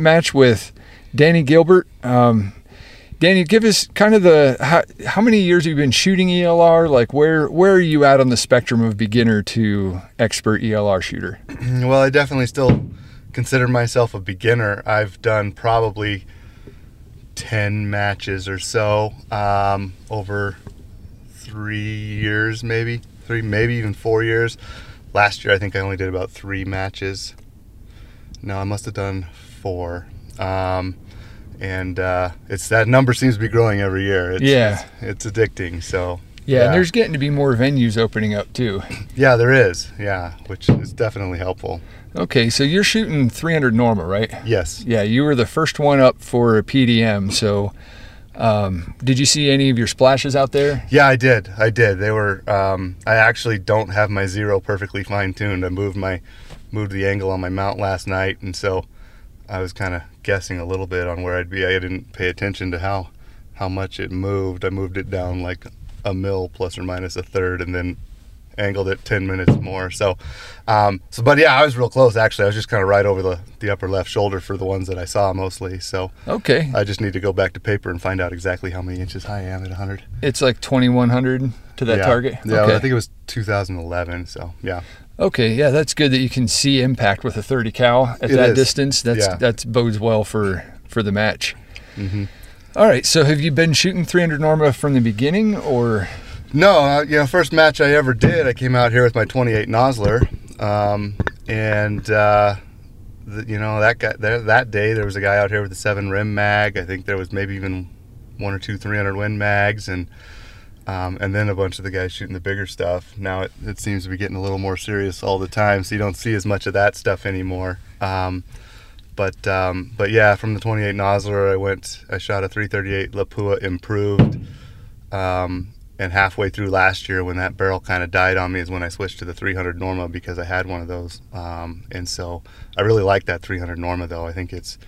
match with Danny Gilbert. Um, Danny, give us kind of the how, how many years have you been shooting ELR? Like where where are you at on the spectrum of beginner to expert ELR shooter? Well, I definitely still consider myself a beginner. I've done probably ten matches or so um, over three years, maybe three, maybe even four years. Last year, I think I only did about three matches. No, I must have done four. Um, and uh, it's that number seems to be growing every year. It's, Yeah. it's, it's addicting. So Yeah, and there's getting to be more venues opening up too. yeah, there is. Yeah, which is definitely helpful. Okay, so you're shooting 300 Norma, right? Yes. Yeah, you were the first one up for a PDM. So, um, did you see any of your splashes out there? Yeah, I did. I did. They were. Um, I actually don't have my zero perfectly fine tuned. I moved my moved the angle on my mount last night, and so I was kind of guessing a little bit on where I'd be. I didn't pay attention to how how much it moved. I moved it down like a mil plus or minus a third, and then angled it 10 minutes more. So, um, so but yeah, I was real close actually. I was just kind of right over the, the upper left shoulder for the ones that I saw mostly. So Okay, I just need to go back to paper and find out exactly how many inches high I am at 100. it's like 2100 to that yeah. target. Yeah, okay. I think it was 2011. So yeah, Okay, yeah, that's good that you can see impact with a 30 cal at It that is. distance. That's Yeah. that bodes well for for the match. hmm All right, so have you been shooting 300 Norma from the beginning, or No, uh, you know, first match I ever did, I came out here with my 28 Nosler, um, and uh, the, you know that guy there that day there was a guy out here with a seven Rem mag. I think there was maybe even one or two 300 Win mags, and um, and then a bunch of the guys shooting the bigger stuff. Now it, it seems to be getting a little more serious all the time, so you don't see as much of that stuff anymore. Um, but um, but yeah, from the 28 Nosler, I went. I shot a 338 Lapua improved. Um, and halfway through last year, when that barrel kind of died on me, is when I switched to the 300 Norma because I had one of those. Um, and so I really like that 300 Norma, though. I think it's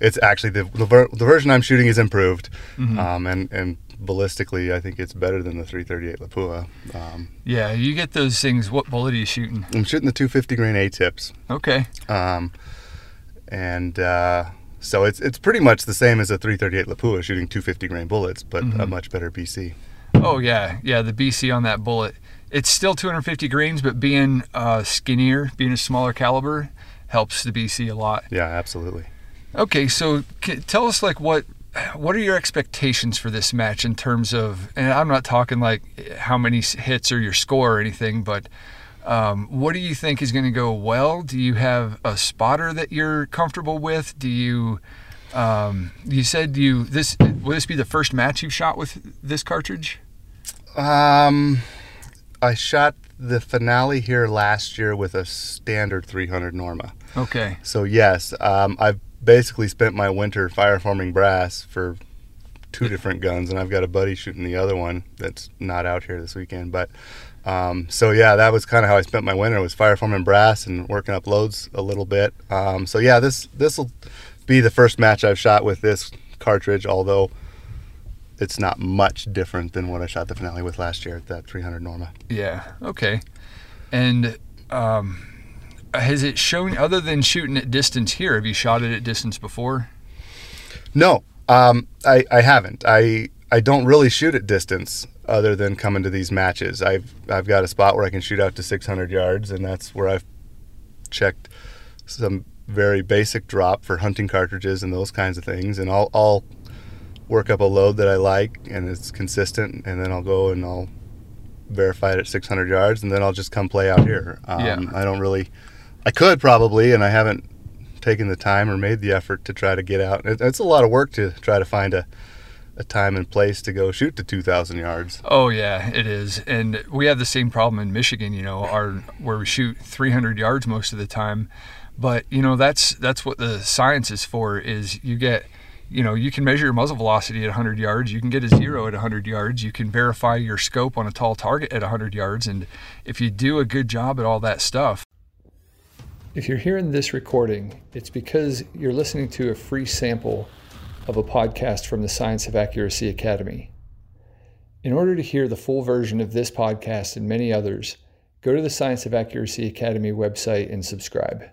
it's actually the the, ver- the version I'm shooting is improved, Mhm. um, and and ballistically, I think it's better than the 338 Lapua. Um, yeah, you get those things. What bullet are you shooting? I'm shooting the 250 grain A tips. Okay, Um, and uh, so it's it's pretty much the same as a 338 Lapua shooting 250 grain bullets, but a Mhm. much better BC. Oh yeah, yeah. The BC on that bullet, it's still 250 grains, but being uh, skinnier, being a smaller caliber, helps the BC a lot. Yeah, absolutely. Okay, so c- tell us like what what are your expectations for this match in terms of, and I'm not talking like how many hits or your score or anything, but um, what do you think is going to go well? Do you have a spotter that you're comfortable with? Do you um, you said you this will this be the first match you've shot with this cartridge? Um, I shot the finale here last year with a standard 300 Norma. Okay. So yes, um, I've basically spent my winter fireforming brass for two different guns, and I've got a buddy shooting the other one that's not out here this weekend. But um, so yeah, that was kind of how I spent my winter was fireforming brass and working up loads a little bit. Um, so yeah, this this will be the first match I've shot with this cartridge, although it's not much different than what I shot the finale with last year at that 300 Norma. Yeah. Okay. And um, has it shown other than shooting at distance here? Have you shot it at distance before? No, um, I, I haven't. I I don't really shoot at distance other than coming to these matches. I've I've got a spot where I can shoot out to 600 yards, and that's where I've checked some very basic drop for hunting cartridges and those kinds of things. And I'll I'll work up a load that I like and it's consistent, and then I'll go and I'll verify it at 600 yards, and then I'll just come play out here. Um, Yeah. I don't really. I could probably, and I haven't taken the time or made the effort to try to get out. It's a lot of work to try to find a, a time and place to go shoot to 2,000 yards. Oh yeah, it is. And we have the same problem in Michigan. You know, our where we shoot 300 yards most of the time. But you know, that's that's what the science is for. Is you get you know, you can measure your muzzle velocity at 100 yards. You can get a zero at 100 yards. You can verify your scope on a tall target at 100 yards. And if you do a good job at all that stuff, if you're hearing this recording, it's because you're listening to a free sample of a podcast from the Science of Accuracy Academy. In order to hear the full version of this podcast and many others, go to the Science of Accuracy Academy website and subscribe.